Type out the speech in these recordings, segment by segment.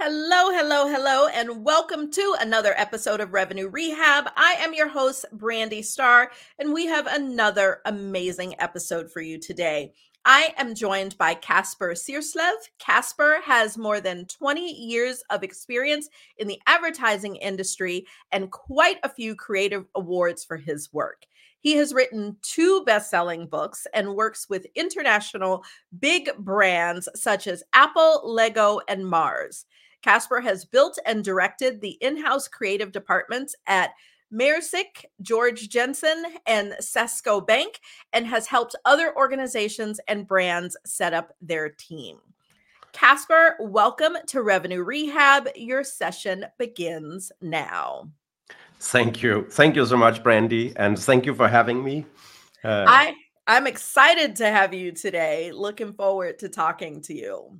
Hello, hello, hello, and welcome to another episode of Revenue Rehab. I am your host, Brandi Starr, and we have another amazing episode for you today. I am joined by Kasper Sierslev. Kasper has more than 20 years of experience in the advertising industry and quite a few creative awards for his work. He has written two best selling books and works with international big brands such as Apple, Lego, and Mars. Kasper has built and directed the in house creative departments at Maersk, Georg Jensen, and Saxo Bank, and has helped other organizations and brands set up their team. Kasper, welcome to Revenue Rehab. Your session begins now. Thank you. Thank you so much, Brandi. And thank you for having me. Uh, I, I'm excited to have you today. Looking forward to talking to you.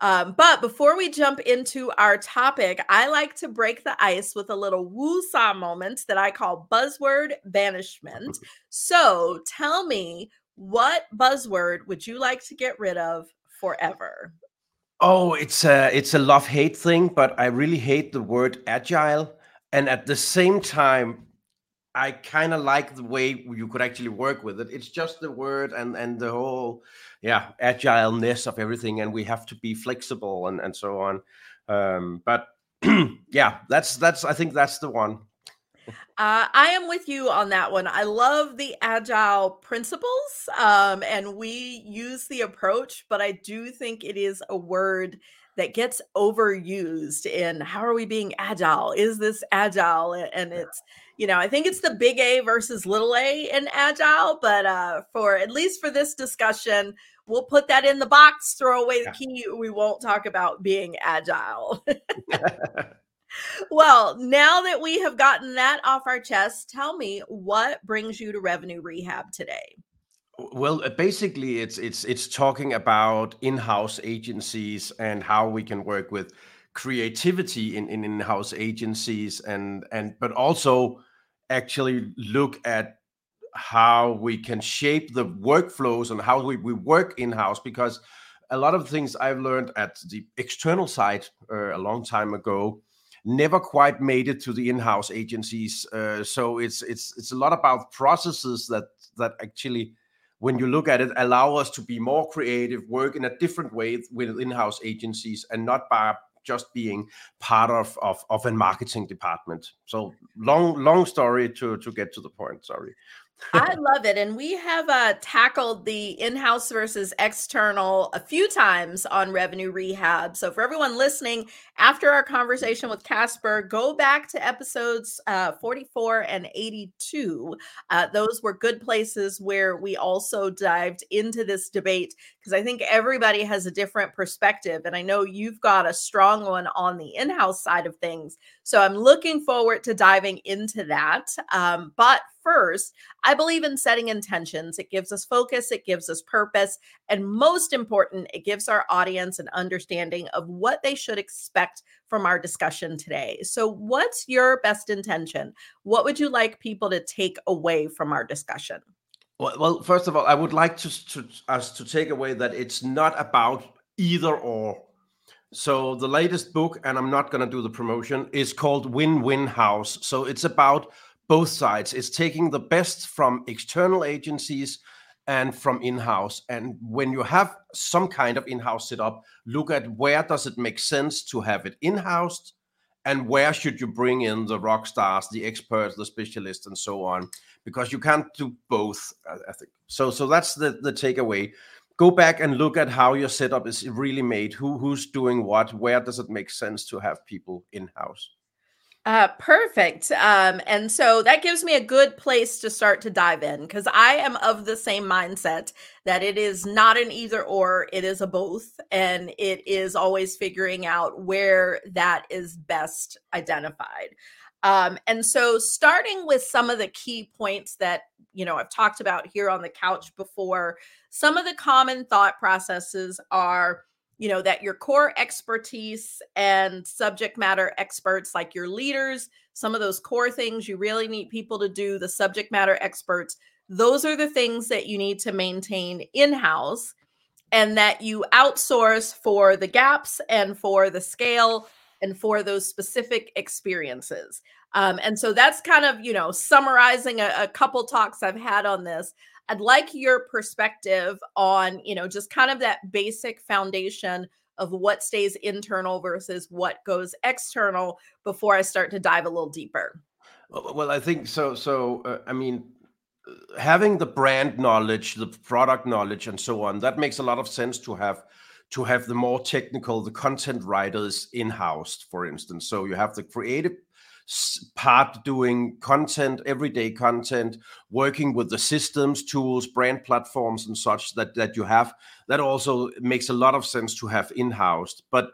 Um, but before we jump into our topic, I like to break the ice with a little woo-saw moment that I call buzzword banishment. So tell me, what buzzword would you like to get rid of forever? Oh, it's a it's a love hate thing, but I really hate the word agile, and at the same time, I kind of like the way you could actually work with it. It's just the word and and the whole yeah agileness of everything, and we have to be flexible and and so on. Um, but yeah, that's that's I think that's the one. Uh, I am with you on that one. I love the agile principles, um, and we use the approach, but I do think it is a word that gets overused in how are we being agile? Is this agile? And it's you know, I think it's the big A versus little A in agile, but uh, for at least for this discussion, we'll put that in the box, throw away the key. We won't talk about being agile. well, now that we have gotten that off our chest, tell me what brings you to revenue rehab today? Well, uh, basically, it's it's it's talking about in-house agencies and how we can work with creativity in, in in-house agencies and and but also actually look at how we can shape the workflows and how we, we work in house because a lot of things I've learned at the external side uh, a long time ago never quite made it to the in-house agencies. Uh, so it's it's it's a lot about processes that that actually, when you look at it, allow us to be more creative, work in a different way with in-house agencies, and not by just being part of, of, of a marketing department. So long, long story to, to get to the point. Sorry. I love it. And we have uh, tackled the in house versus external a few times on revenue rehab. So, for everyone listening, after our conversation with Kasper, go back to episodes uh, 44 and 82. Uh, those were good places where we also dived into this debate because I think everybody has a different perspective. And I know you've got a strong one on the in house side of things. So, I'm looking forward to diving into that. Um, but first, I believe in setting intentions. It gives us focus, it gives us purpose, and most important, it gives our audience an understanding of what they should expect from our discussion today. So, what's your best intention? What would you like people to take away from our discussion? Well, well first of all, I would like to, to us to take away that it's not about either or. So the latest book, and I'm not going to do the promotion, is called Win Win House. So it's about both sides. It's taking the best from external agencies and from in-house. And when you have some kind of in-house setup, look at where does it make sense to have it in-house and where should you bring in the rock stars, the experts, the specialists, and so on, because you can't do both. I think so. So that's the the takeaway. Go back and look at how your setup is really made. Who who's doing what? Where does it make sense to have people in house? Uh, perfect. Um, and so that gives me a good place to start to dive in because I am of the same mindset that it is not an either or, it is a both. And it is always figuring out where that is best identified. Um, and so, starting with some of the key points that you know I've talked about here on the couch before, some of the common thought processes are you know that your core expertise and subject matter experts like your leaders some of those core things you really need people to do the subject matter experts. Those are the things that you need to maintain in house and that you outsource for the gaps and for the scale and for those specific experiences. Um, and so that's kind of you know summarizing a, a couple talks i've had on this I'd like your perspective on, you know, just kind of that basic foundation of what stays internal versus what goes external before I start to dive a little deeper. Well, I think so. So, uh, I mean, having the brand knowledge, the product knowledge, and so on, that makes a lot of sense to have to have the more technical, the content writers in house, for instance. So you have the creative part doing content, everyday content, working with the systems, tools, brand platforms, and such that that you have. That also makes a lot of sense to have in house. But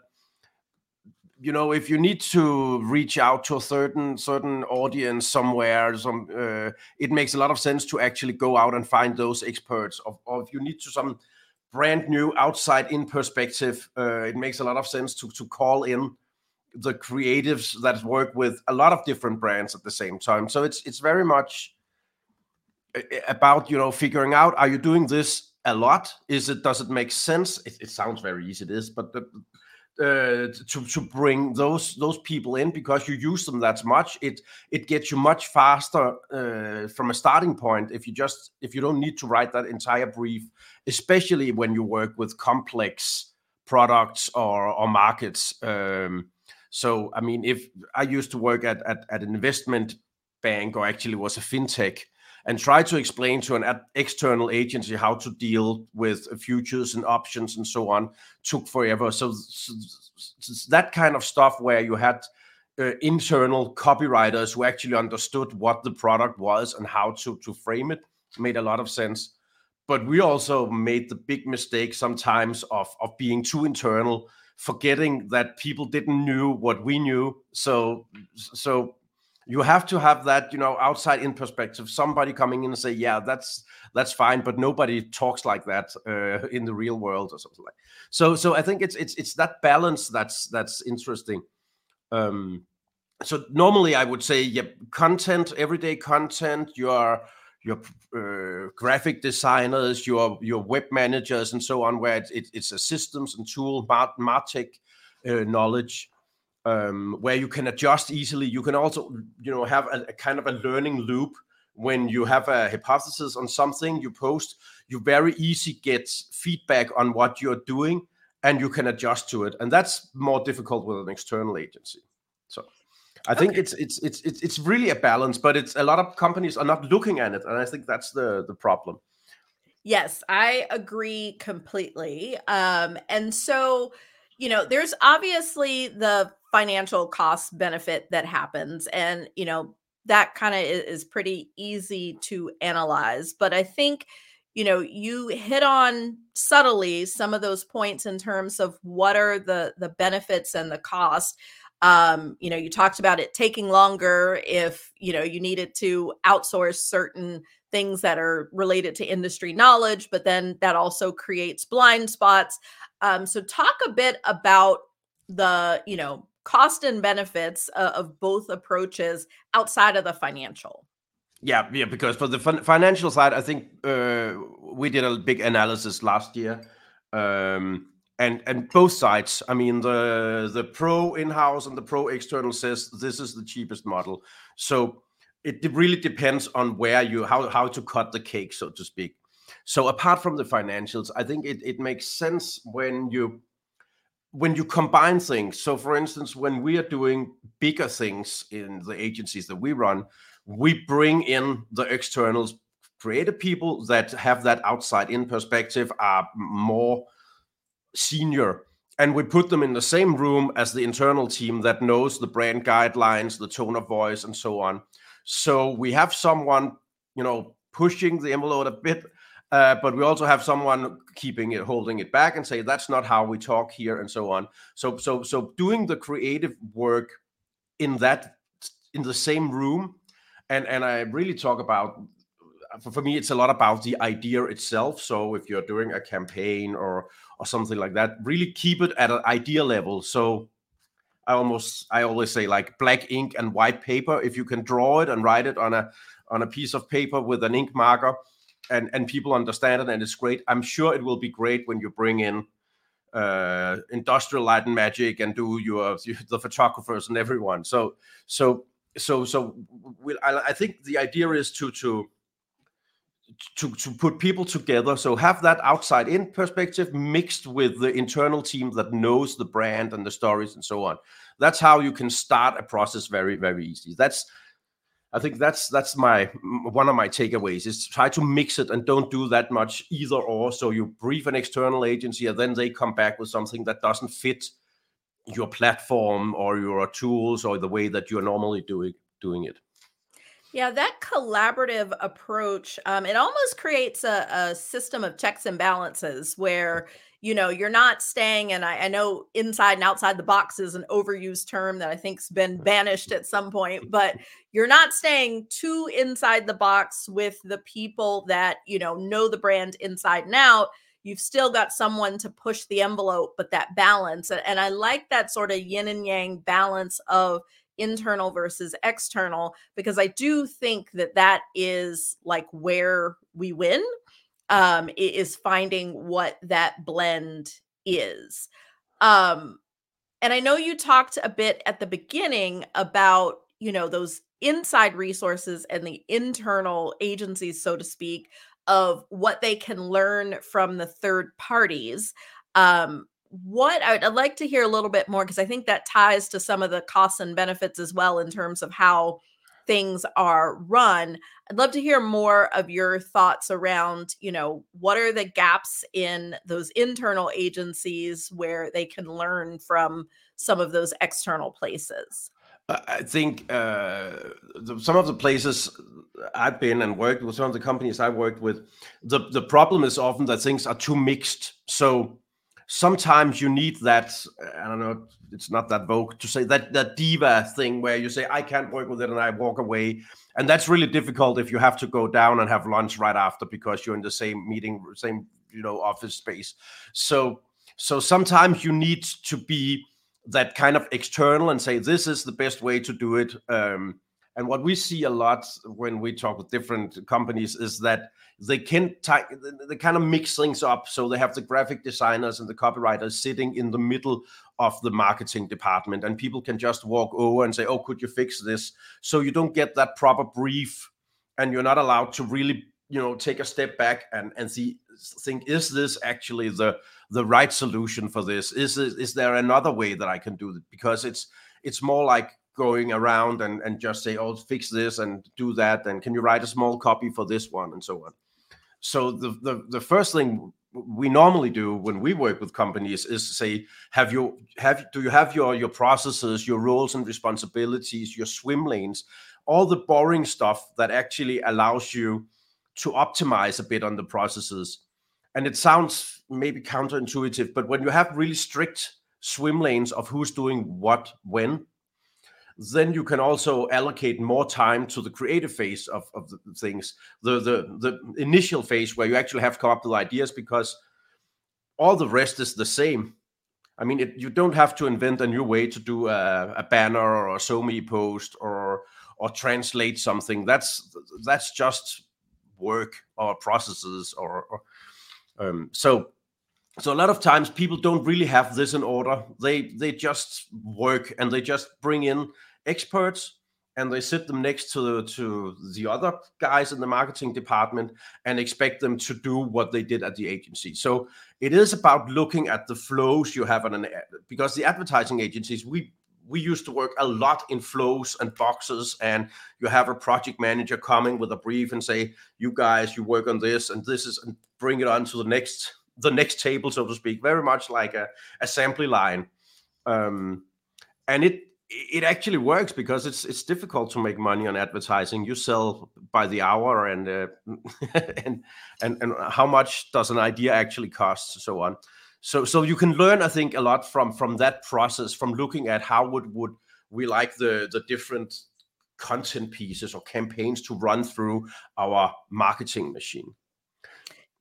you know, if you need to reach out to a certain certain audience somewhere, some uh, it makes a lot of sense to actually go out and find those experts. Or, or if you need to some brand new outside in perspective, uh, it makes a lot of sense to to call in the creatives that work with a lot of different brands at the same time. So it's it's very much about you know figuring out are you doing this a lot? Is it does it make sense? It, it sounds very easy. It is, but the, uh, to to bring those those people in because you use them that much, it it gets you much faster uh, from a starting point. If you just if you don't need to write that entire brief, especially when you work with complex products or or markets. Um, so, I mean, if I used to work at, at, at an investment bank or actually was a fintech and try to explain to an external agency how to deal with futures and options and so on took forever. So, so, so that kind of stuff where you had uh, internal copywriters who actually understood what the product was and how to, to frame it made a lot of sense. But we also made the big mistake sometimes of, of being too internal forgetting that people didn't knew what we knew. So so you have to have that you know outside in perspective. Somebody coming in and say yeah that's that's fine but nobody talks like that uh, in the real world or something like so so i think it's it's it's that balance that's that's interesting. Um so normally i would say yeah content everyday content you are your uh, graphic designers, your your web managers, and so on, where it, it, it's a systems and tool martech uh, knowledge um, where you can adjust easily. You can also you know have a, a, kind of a learning loop when you have a hypothesis on something you post. You very easy get feedback on what you're doing, and you can adjust to it. And that's more difficult with an external agency. So. I think it's, it's it's it's it's really a balance, but it's a lot of companies are not looking at it, and I think that's the the problem. Yes, I agree completely. Um, and so, you know, there's obviously the financial cost benefit that happens, and you know that kind of is pretty easy to analyze. But I think you know you hit on subtly some of those points in terms of what are the the benefits and the cost um, you know, you talked about it taking longer if, you know, you needed to outsource certain things that are related to industry knowledge, but then that also creates blind spots. Um, so talk a bit about the, you know, cost and benefits uh, of both approaches outside of the financial. Yeah, yeah, because for the fin- financial side, I think uh, we did a big analysis last year. Um, and and both sides. I mean the the pro in-house and the pro external says this is the cheapest model. So it really depends on where you how how to cut the cake so to speak. So apart from the financials i think it, it makes sense when you when you combine things. So for instance when we are doing bigger things in the agencies that we run we bring in the externals. Creative people that have that outside in perspective are more senior and we put them in the same room as the internal team that knows the brand guidelines, the tone of voice, and so on. So we have someone, you know, pushing the envelope a bit, uh, but we also have someone keeping it, holding it back, and say that's not how we talk here, and so on. So, so, so doing the creative work in that in the same room, and and I really talk about for, for me, it's a lot about the idea itself. So if you're doing a campaign or or something like that, really keep it at an idea level. So I almost I always say like black ink and white paper. If you can draw it and write it on a on a piece of paper with an ink marker, and and people understand it and it's great. I'm sure it will be great when you bring in uh, industrial light and magic and do your the photographers and everyone. So so so so we, I, I think the idea is to to to to put people together. So have that outside in perspective mixed with the internal team that knows the brand and the stories and so on. That's how you can start a process very very easy. That's i think that's that's my one of my takeaways is try to mix it and don't do that much either or. So you brief an external agency and then they come back with something that doesn't fit your platform or your tools or the way that you're normally doing doing it yeah, that collaborative approach, um, it almost creates a, a system of checks and balances where, you know, you're not staying, and I, I know inside and outside the box is an overused term that I think's been banished at some point, but you're not staying too inside the box with the people that, you know, know the brand inside and out. You've still got someone to push the envelope but that balance and i like that sort of yin and yang balance of internal versus external because I do think that that is like where we win um is finding what that blend is. Um and I know you talked a bit at the beginning about, you know, those inside resources and the internal agencies so to speak of what they can learn from the third parties. Um what I'd, I'd like to hear a little bit more because I think that ties to some of the costs and benefits as well in terms of how things are run. I'd love to hear more of your thoughts around, you know, what are the gaps in those internal agencies where they can learn from some of those external places? I think uh, the, some of the places I've been and worked with, some of the companies I've worked with, the, the problem is often that things are too mixed. So sometimes you need that i don't know it's not that vogue to say that that diva thing where you say i can't work with it and i walk away. And that's really difficult if you have to go down and have lunch right after because you're in the same meeting same you know office space. So so sometimes you need to be that kind of external and say this is the best way to do it. Um, and what we see a lot when we talk with different companies is that they can t- they kind of mix things up. So they have the graphic designers and the copywriters sitting in the middle of the marketing department, and people can just walk over and say, "Oh, could you fix this?" So you don't get that proper brief, and you're not allowed to really, you know, take a step back and and see think is this actually the the right solution for this? Is is there another way that I can do it? Because it's it's more like going around and, and just say, oh, fix this and do that. And can you write a small copy for this one and so on? So the, the, the first thing we normally do when we work with companies is to say have you have do you have your your processes your roles and responsibilities your swim lanes all the boring stuff that actually allows you to optimize a bit on the processes and it sounds maybe counterintuitive but when you have really strict swim lanes of who's doing what when then you can also allocate more time to the creative phase of, of the things the, the the initial phase where you actually have come up with ideas because all the rest is the same. I mean it, you don't have to invent a new way to do a, a banner or a SoMe post or or translate something. That's that's just work or processes or, or um, so so a lot of times people don't really have this in order they they just work and they just bring in experts and they sit them next to the, to the other guys in the marketing department and expect them to do what they did at the agency. So it is about looking at the flows you have on an ad because the advertising agencies we we used to work a lot in flows and boxes and you have a project manager coming with a brief and say you guys you work on this and this is and bring it on to the next the next table, so to speak, very much like a assembly line. Um, and it it actually works because it's it's difficult to make money on advertising. You sell by the hour, and uh, and and and how much does an idea actually cost, so on. So so you can learn, I think, a lot from from that process, from looking at how would would we like the the different content pieces or campaigns to run through our marketing machine.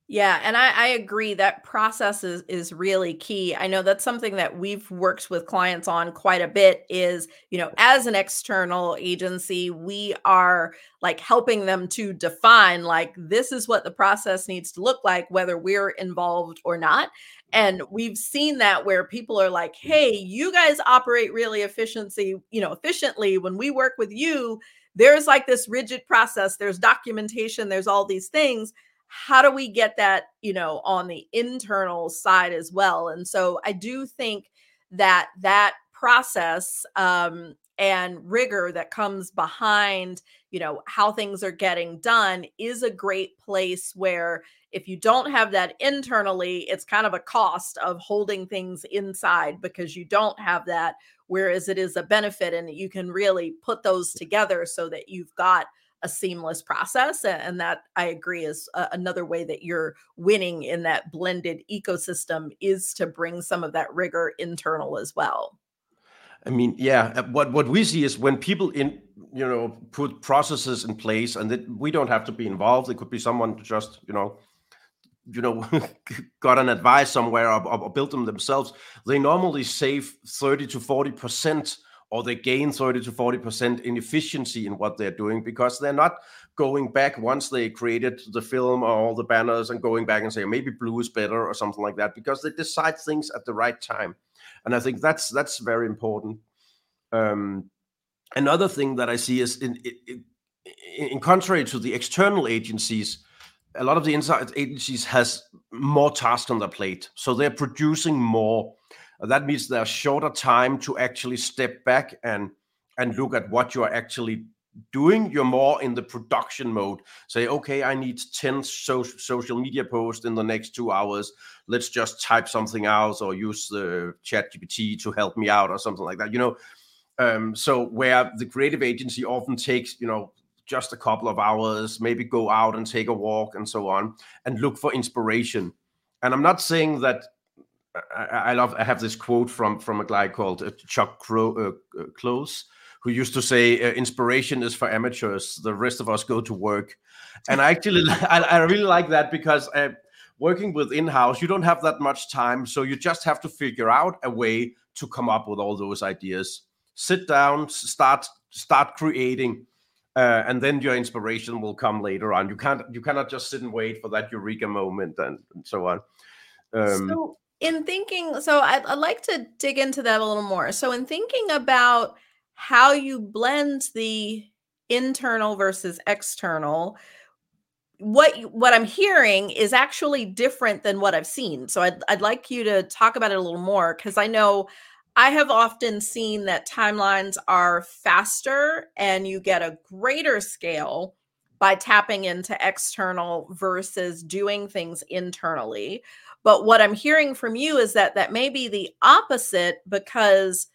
Yeah, and I, I agree that process is, is really key. I know that's something that we've worked with clients on quite a bit is, you know, as an external agency, we are like helping them to define like this is what the process needs to look like, whether we're involved or not. And we've seen that where people are like, hey, you guys operate really efficiency, you know, efficiently. When we work with you, there's like this rigid process, there's documentation, there's all these things how do we get that you know on the internal side as well? And so i do think that that process um, and rigor that comes behind you know how things are getting done is a great place where if you don't have that internally it's kind of a cost of holding things inside because you don't have that whereas it is a benefit and you can really put those together so that you've got a seamless process and that i agree is another way that you're winning in that blended ecosystem is to bring some of that rigor internal as well. I mean yeah uh, what what we see is when people in you know put processes in place and that we don't have to be involved it could be someone just you know you know got an advice somewhere or, or built them themselves they normally save 30 to 40 percent or they gain 30 to 40% in efficiency in what they're doing because they're not going back once they created the film or all the banners and going back and say maybe blue is better or something like that because they decide things at the right time. And i think that's that's very important. Um, another thing that i see is in, in, in contrary to the external agencies a lot of the inside agencies has more tasks on their plate. So they're producing more that means there's shorter time to actually step back and and look at what you're actually doing. You're more in the production mode. Say okay i need 10 so- social media posts in the next two hours. Let's just type something out or use the chat gpt to help me out or something like that you know? Um, so where the creative agency often takes you know just a couple of hours maybe go out and take a walk and so on and look for inspiration. And i'm not saying that I, I, love. I have this quote from from a guy called uh, Chuck Crow, uh, uh, Close, who used to say, uh, "Inspiration is for amateurs. The rest of us go to work." And I actually, I, I really like that because uh, working with in-house, you don't have that much time, so you just have to figure out a way to come up with all those ideas. Sit down, start start creating. Uh, and then your inspiration will come later on. You can't you cannot just sit and wait for that eureka moment and, and so on. Um, so in thinking so I'd, I'd, like to dig into that a little more. So in thinking about how you blend the internal versus external what what i'm hearing is actually different than what i've seen. So i'd, I'd like you to talk about it a little more because i know i have often seen that timelines are faster and you get a greater scale by tapping into external versus doing things internally but what I'm hearing from you is that that may be the opposite because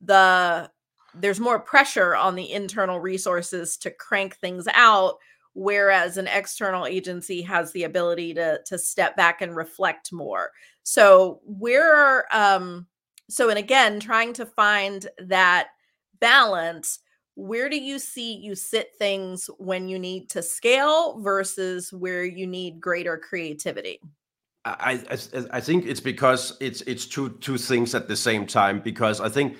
the there's more pressure on the internal resources to crank things out whereas an external agency has the ability to to step back and reflect more. So where are um so and again trying to find that balance where do you see you sit things when you need to scale versus where you need greater creativity I, I, I think it's because it's it's two two things at the same time because I think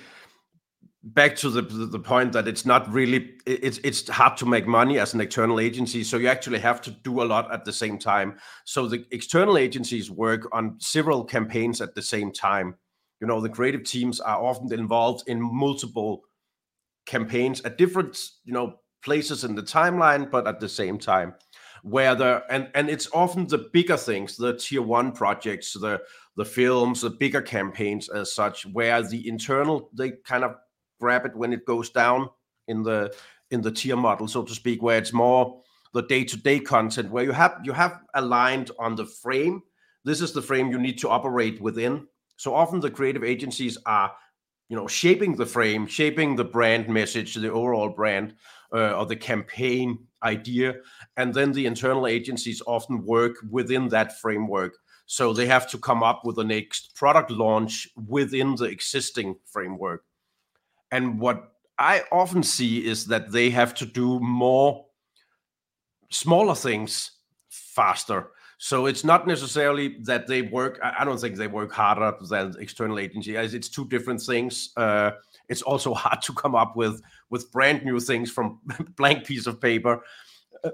back to the the point that it's not really it's it's hard to make money as an external agency so you actually have to do a lot at the same time. So the external agencies work on several campaigns at the same time. You know the creative teams are often involved in multiple campaigns at different you know places in the timeline but at the same time where the and and it's often the bigger things the tier one projects the the films the bigger campaigns as such where the internal they kind of grab it when it goes down in the in the tier model so to speak where it's more the day-to-day content where you have you have aligned on the frame this is the frame you need to operate within. So often the creative agencies are, you know, shaping the frame, shaping the brand message, the overall brand, uh, or the campaign idea, and then the internal agencies often work within that framework. So they have to come up with the next product launch within the existing framework. And what I often see is that they have to do more smaller things faster. So it's not necessarily that they work. I don't think they work harder than external agency. It's two different things. Uh, it's also hard to come up with with brand new things from blank piece of paper. Uh,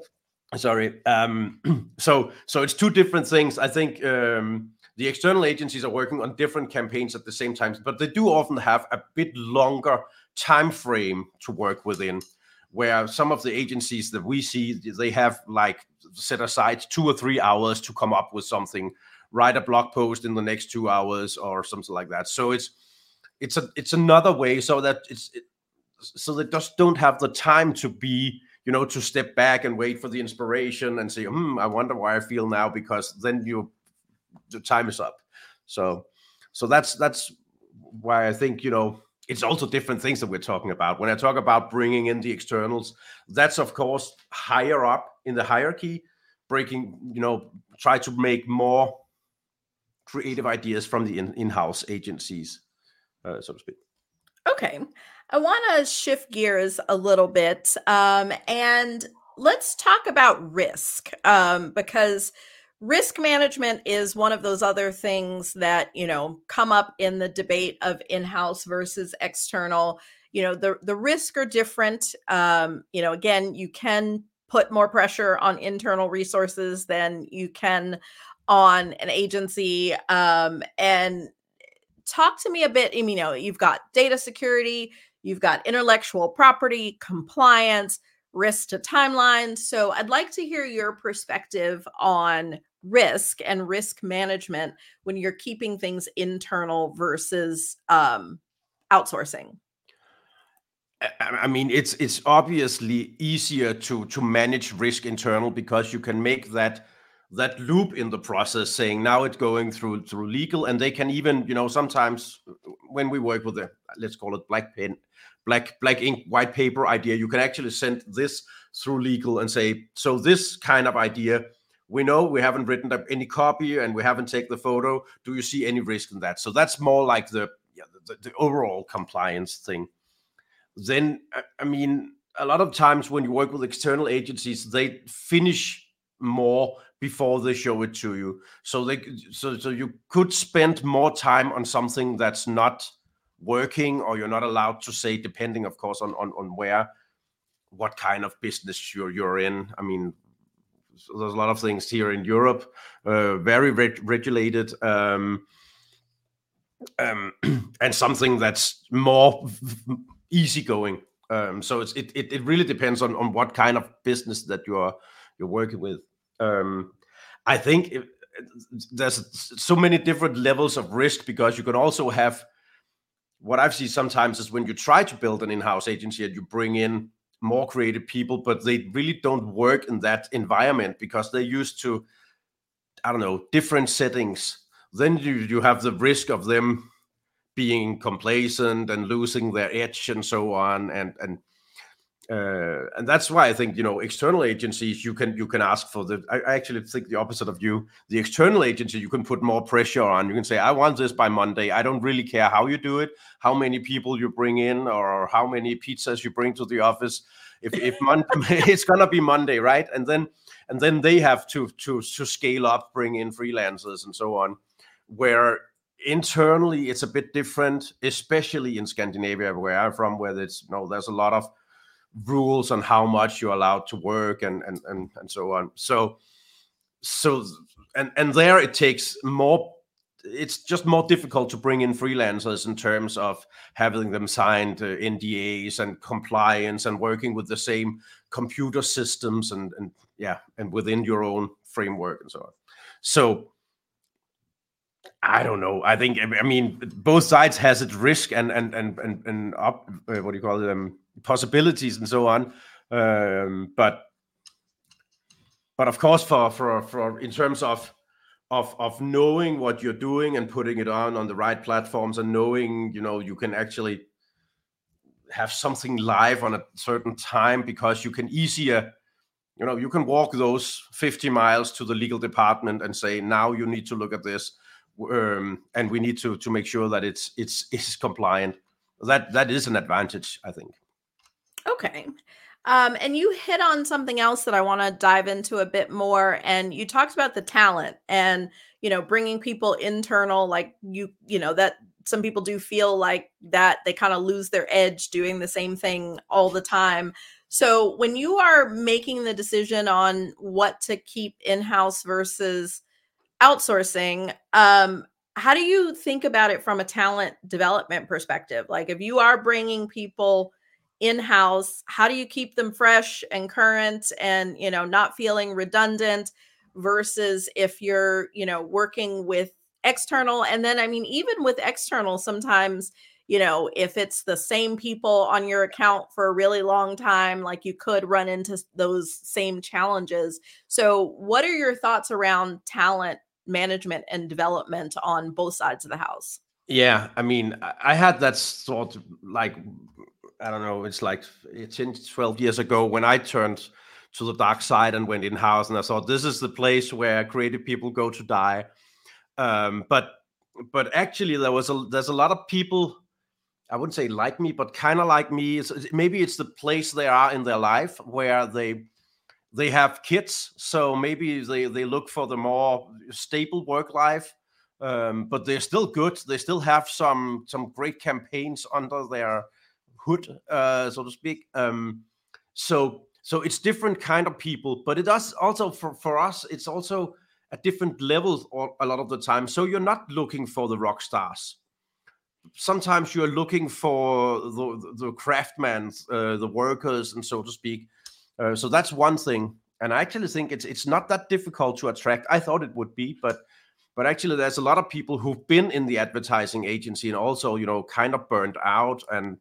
sorry. Um, so so it's two different things. I think um, the external agencies are working on different campaigns at the same time, but they do often have a bit longer time frame to work within where some of the agencies that we see they have like set aside two or three hours to come up with something write a blog post in the next two hours or something like that so it's it's a it's another way so that it's it, so they just don't have the time to be you know to step back and wait for the inspiration and say hmm i wonder why i feel now because then you the time is up so so that's that's why i think you know it's also different things that we're talking about. When I talk about bringing in the externals, that's of course higher up in the hierarchy, breaking, you know, try to make more creative ideas from the in- in-house agencies, uh, so to speak. Okay, I want to shift gears a little bit, um, and let's talk about risk um, because risk management is one of those other things that you know come up in the debate of in-house versus external you know the the risk are different um you know again you can put more pressure on internal resources than you can on an agency um and talk to me a bit you know you've got data security you've got intellectual property compliance risk to timelines so i'd like to hear your perspective on risk and risk management when you're keeping things internal versus um, outsourcing? I mean, it's it's obviously easier to to manage risk internal because you can make that that loop in the process saying now it's going through through legal and they can even you know sometimes uh, when we work with the let's call it black pen black black ink white paper idea you can actually send this through legal and say so this kind of idea we know we haven't written up any copy and we haven't taken the photo. Do you see any risk in that? So that's more like the yeah, the, the overall compliance thing. Then I mean, a lot of times when you work with external agencies, they finish more before they show it to you. So they so so you could spend more time on something that's not working or you're not allowed to say depending of course on on, on where what kind of business you're you're in. I mean, so there's a lot of things here in Europe, uh, very regulated, um, um, and something that's more easygoing. Um, so it's, it, it, it really depends on, on what kind of business that you're you're working with. Um, I think there's so many different levels of risk because you can also have what I've seen sometimes is when you try to build an in-house agency and you bring in more creative people, but they really don't work in that environment because they're used to, I don't know, different settings. Then you, you have the risk of them being complacent and losing their edge and so on. And and uh, and that's why I think you know external agencies you can you can ask for the. I, actually think the opposite of you. The external agency you can put more pressure on. You can say I want this by Monday. I don't really care how you do it, how many people you bring in, or how many pizzas you bring to the office. If if Monday it's gonna be Monday, right? And then and then they have to to to scale up, bring in freelancers and so on. Where internally it's a bit different, especially in Scandinavia, where I'm from, where there's you know there's a lot of rules on how much you're allowed to work and and and, and so on. So so and and there it takes more it's just more difficult to bring in freelancers in terms of having them signed uh, NDAs and compliance and working with the same computer systems and and yeah and within your own framework and so on. So I don't know. I think I mean both sides has its risk and and and and, and up uh, what do you call them possibilities and so on. Um, but but of course, for for for in terms of of of knowing what you're doing and putting it on on the right platforms and knowing you know you can actually have something live on a certain time because you can easier you know you can walk those 50 miles to the legal department and say now you need to look at this um, and we need to to make sure that it's it's it's compliant that that is an advantage i think okay um, and you hit on something else that I want to dive into a bit more. And you talked about the talent and, you know, bringing people internal, like you, you know, that some people do feel like that they kind of lose their edge doing the same thing all the time. So when you are making the decision on what to keep in house versus outsourcing, um, how do you think about it from a talent development perspective? Like if you are bringing people in-house how do you keep them fresh and current and you know not feeling redundant versus if you're you know working with external and then i mean even with external sometimes you know if it's the same people on your account for a really long time like you could run into those same challenges so what are your thoughts around talent management and development on both sides of the house yeah i mean i had that thought like I don't know, it's like 10, 12 years ago when I turned to the dark side and went in house and I thought this is the place where creative people go to die. Um, but but actually there was a there's a lot of people I wouldn't say like me, but kind of like me. It's, maybe it's the place they are in their life where they they have kids, so maybe they they look for the more stable work life. Um, but they're still good. They still have some some great campaigns under their hood, uh, so to speak. Um, so so it's different kind of people, but it does also for for us. It's also at different levels a lot of the time. So you're not looking for the rock stars. Sometimes you're looking for the the craftsmen, uh, the workers, and so to speak. Uh, so that's one thing. And I actually think it's it's not that difficult to attract. I thought it would be, but but actually there's a lot of people who've been in the advertising agency and also you know kind of burned out and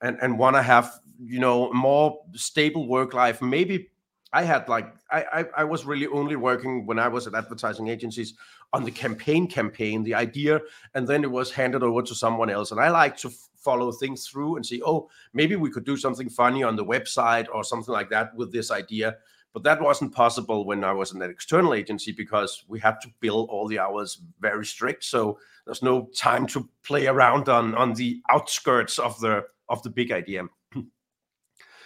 and and want to have you know more stable work life maybe i had like I, I, I was really only working when i was at advertising agencies on the campaign campaign the idea and then it was handed over to someone else and i like to follow things through and see oh maybe we could do something funny on the website or something like that with this idea but that wasn't possible when i was in an external agency because we had to bill all the hours very strict so there's no time to play around on on the outskirts of the of the big idea.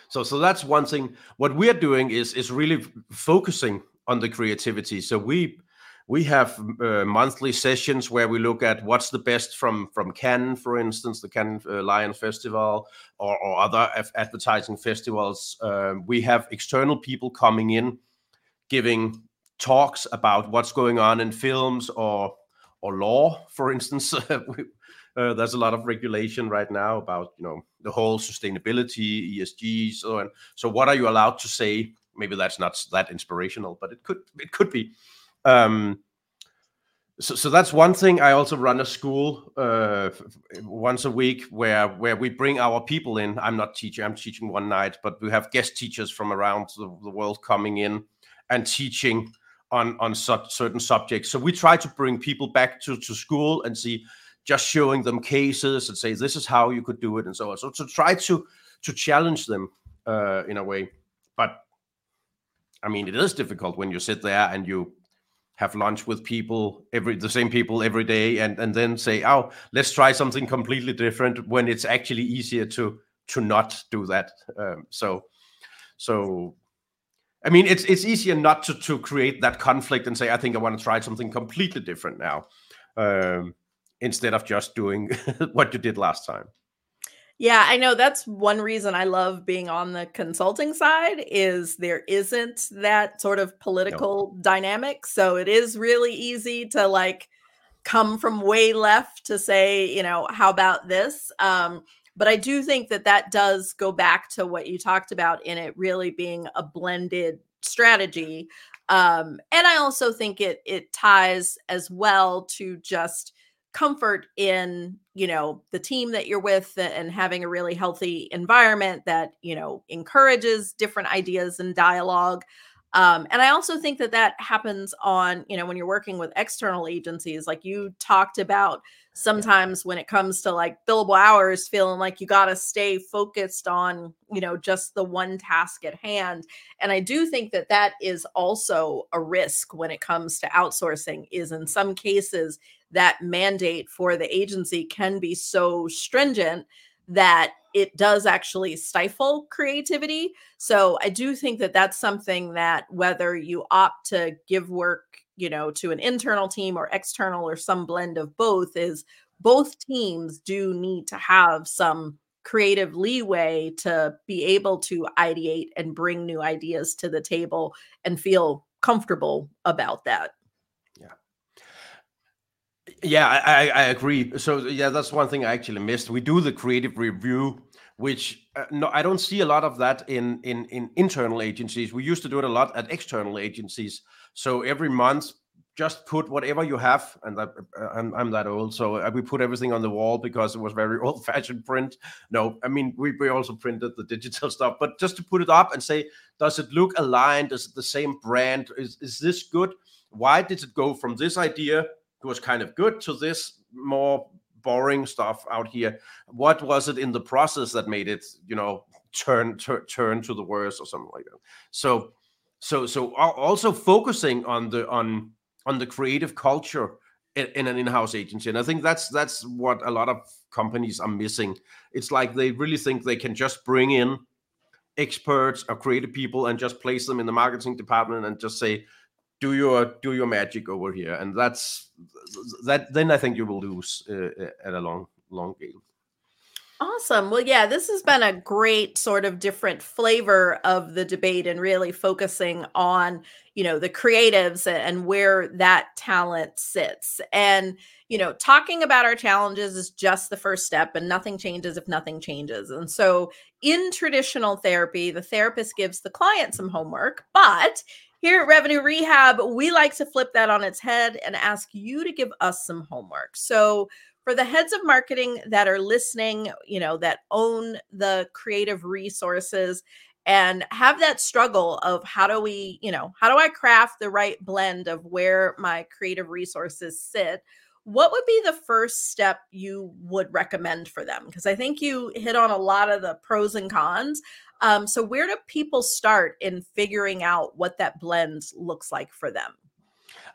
so so that's one thing. What we're doing is is really focusing on the creativity. So we we have uh, monthly sessions where we look at what's the best from from Cannes, for instance, the Cannes uh, Lion Festival, or, or other advertising festivals. Uh, we have external people coming in, giving talks about what's going on in films or or law, for instance. uh, there's a lot of regulation right now about you know the whole sustainability esg so and so what are you allowed to say maybe that's not that inspirational but it could it could be um, so, so that's one thing i also run a school uh, once a week where where we bring our people in. I'm not teaching i'm teaching one night but we have guest teachers from around the, the world coming in and teaching on on such certain subjects. So we try to bring people back to, to school and see just showing them cases and say this is how you could do it and so on. So to try to to challenge them uh, in a way, but I mean it is difficult when you sit there and you have lunch with people every the same people every day and and then say oh let's try something completely different when it's actually easier to to not do that um, so so i mean it's it's easier not to to create that conflict and say i think i want to try something completely different now um, instead of just doing what you did last time. Yeah, I know that's one reason I love being on the consulting side is there isn't that sort of political no. dynamic. So it is really easy to like come from way left to say, you know, how about this? Um, but I do think that that does go back to what you talked about in it really being a blended strategy. Um, and I also think it it ties as well to just comfort in you know the team that you're with and having a really healthy environment that you know encourages different ideas and dialogue Um, and I also think that that happens on, you know, when you're working with external agencies, like you talked about sometimes when it comes to like billable hours, feeling like you got to stay focused on, you know, just the one task at hand. And I do think that that is also a risk when it comes to outsourcing, is in some cases that mandate for the agency can be so stringent that it does actually stifle creativity. So I do think that that's something that whether you opt to give work, you know, to an internal team or external or some blend of both is both teams do need to have some creative leeway to be able to ideate and bring new ideas to the table and feel comfortable about that. Yeah, I, I agree. So yeah, that's one thing I actually missed. We do the creative review, which uh, no, I don't see a lot of that in in in internal agencies. We used to do it a lot at external agencies. So every month, just put whatever you have, and that, uh, I'm, I'm that old, so uh, we put everything on the wall because it was very old-fashioned print. No, I mean we we also printed the digital stuff, but just to put it up and say, does it look aligned? Is it the same brand? Is is this good? Why did it go from this idea was kind of good to this more boring stuff out here. What was it in the process that made it you know turn tur- turn to the worst or something like that? So so so also focusing on the on on the creative culture in an in-house agency. And i think that's that's what a lot of companies are missing. It's like they really think they can just bring in experts or creative people and just place them in the marketing department and just say do your do your magic over here and that's that then i think you will lose uh, uh, at a long long game Awesome. Well, yeah, this has been a great sort of different flavor of the debate and really focusing on, you know, the creatives and where that talent sits. And, you know, talking about our challenges is just the first step and nothing changes if nothing changes. And so in traditional therapy, the therapist gives the client some homework, but here at Revenue Rehab, we like to flip that on its head and ask you to give us some homework. So, for the heads of marketing that are listening, you know, that own the creative resources and have that struggle of how do we, you know, how do I craft the right blend of where my creative resources sit? What would be the first step you would recommend for them? Because I think you hit on a lot of the pros and cons. Um, so, where do people start in figuring out what that blend looks like for them?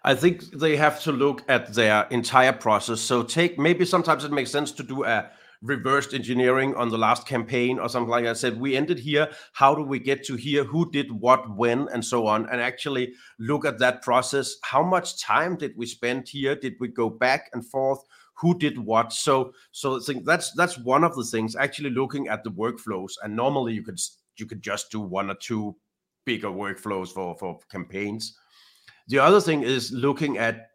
I think they have to look at their entire process. So, take maybe sometimes it makes sense to do a reversed engineering on the last campaign or something like I said. We ended here. How do we get to here? Who did what, when, and so on? And actually look at that process. How much time did we spend here? Did we go back and forth? Who did what. So so I think that's that's one of the things. Actually looking at the workflows, and normally you could you could just do one or two bigger workflows for for campaigns. The other thing is looking at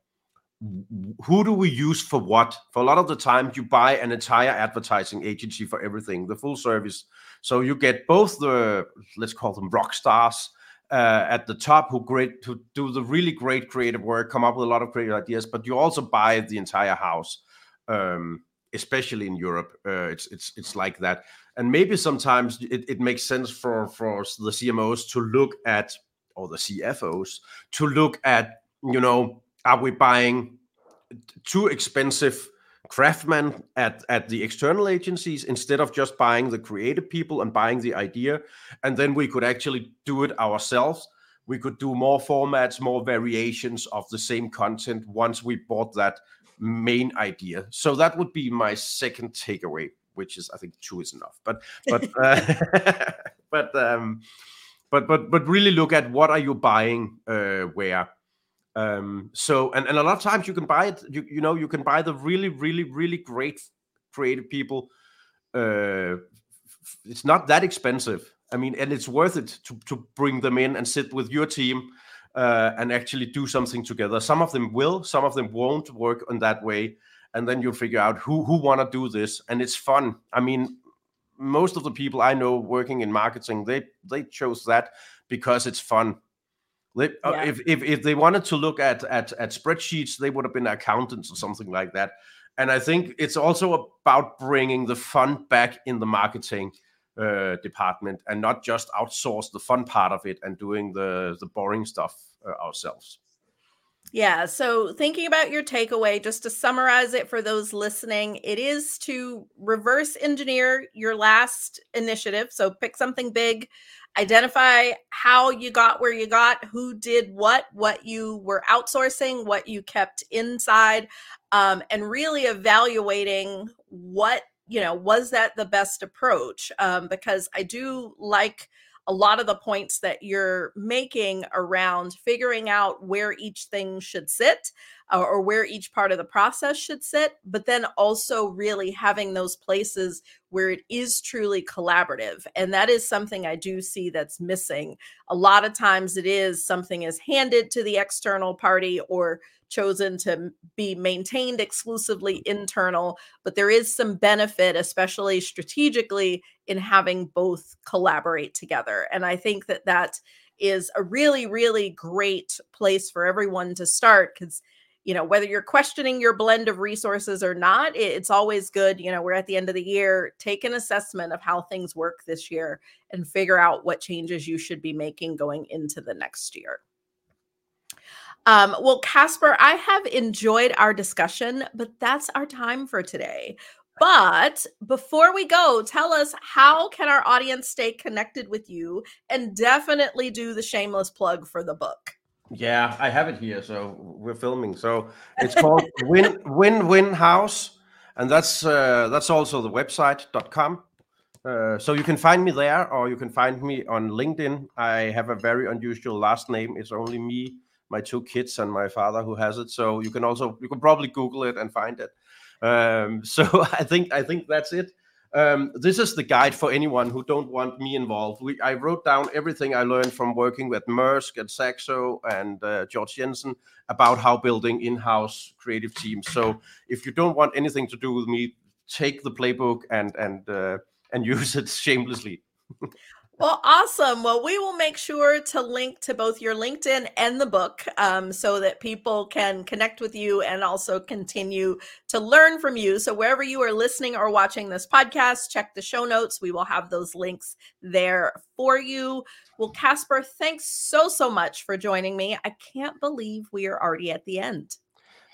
who do we use for what? For a lot of the time, you buy an entire advertising agency for everything, the full service. So you get both the let's call them rock stars uh, at the top who great to do the really great creative work, come up with a lot of creative ideas, but you also buy the entire house um, especially in Europe. Uh, it's it's it's like that, and maybe sometimes it, it makes sense for for the CMOs to look at or the CFOs to look at you know are we buying too expensive craftsmen at at the external agencies instead of just buying the creative people and buying the idea and then we could actually do it ourselves we could do more formats more variations of the same content once we bought that main idea. So that would be my second takeaway, which is I think two is enough. But but uh, but um, but but but really look at what are you buying uh, where. Um, so and, and a lot of times you can buy it. You you know you can buy the really really really great creative people. Uh, it's not that expensive. I mean, and it's worth it to to bring them in and sit with your team uh, and actually do something together. Some of them will, some of them won't work on that way, and then you'll figure out who who want to do this, and it's fun. I mean, most of the people I know working in marketing, they they chose that because it's fun. They, uh, yeah. uh, if, if if they wanted to look at at at spreadsheets, they would have been accountants or something like that. And I think it's also about bringing the fun back in the marketing uh, department and not just outsource the fun part of it and doing the the boring stuff uh, ourselves. Yeah. So, thinking about your takeaway, just to summarize it for those listening, it is to reverse engineer your last initiative. So, pick something big, identify how you got where you got, who did what, what you were outsourcing, what you kept inside, um, and really evaluating what, you know, was that the best approach? Um, because I do like a lot of the points that you're making around figuring out where each thing should sit uh, or where each part of the process should sit, but then also really having those places where it is truly collaborative. And that is something I do see that's missing. A lot of times it is something is handed to the external party or chosen to be maintained exclusively mm. internal, but there is some benefit, especially strategically, in having both collaborate together. And I think that that is a really, really great place for everyone to start because you know whether you're questioning your blend of resources or not it's always good you know we're at the end of the year take an assessment of how things work this year and figure out what changes you should be making going into the next year um, well, Kasper, I have enjoyed our discussion, but that's our time for today. But before we go, tell us how can our audience stay connected with you and definitely do the shameless plug for the book. Yeah, I have it here. So we're filming. So it's called Win Win Win House, and that's uh, that's also the website.com. Uh, so you can find me there, or you can find me on LinkedIn. I have a very unusual last name. It's only me my two kids and my father who has it. So you can also you can probably Google it and find it. Um, so I think I think that's it. Um, this is the guide for anyone who don't want me involved. We, I wrote down everything I learned from working with Maersk and Saxo and uh, Georg Jensen about how building in-house creative teams. So if you don't want anything to do with me, take the playbook and and uh, and use it shamelessly. Well, awesome. Well, we will make sure to link to both your LinkedIn and the book um, so that people can connect with you and also continue to learn from you. So, wherever you are listening or watching this podcast, check the show notes. We will have those links there for you. Well, Kasper, thanks so, so much for joining me. I can't believe we are already at the end.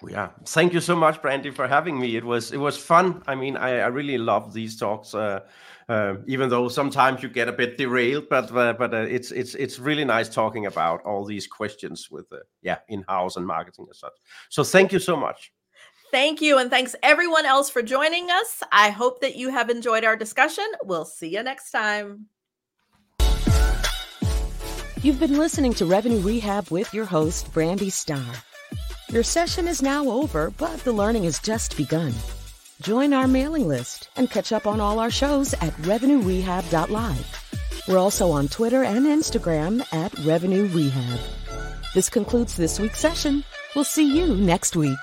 Yeah, thank you so much, Brandi, for having me. It was it was fun. I mean, I, I really love these talks, uh, uh, even though sometimes you get a bit derailed. But uh, but uh, it's it's it's really nice talking about all these questions with uh, yeah in house and marketing and such. So thank you so much. Thank you, and thanks everyone else for joining us. I hope that you have enjoyed our discussion. We'll see you next time. You've been listening to Revenue Rehab with your host, Brandi Starr. Your session is now over, but the learning has just begun. Join our mailing list and catch up on all our shows at revenuerehab.live. We're also on Twitter and Instagram at Revenue Rehab. This concludes this week's session. We'll see you next week.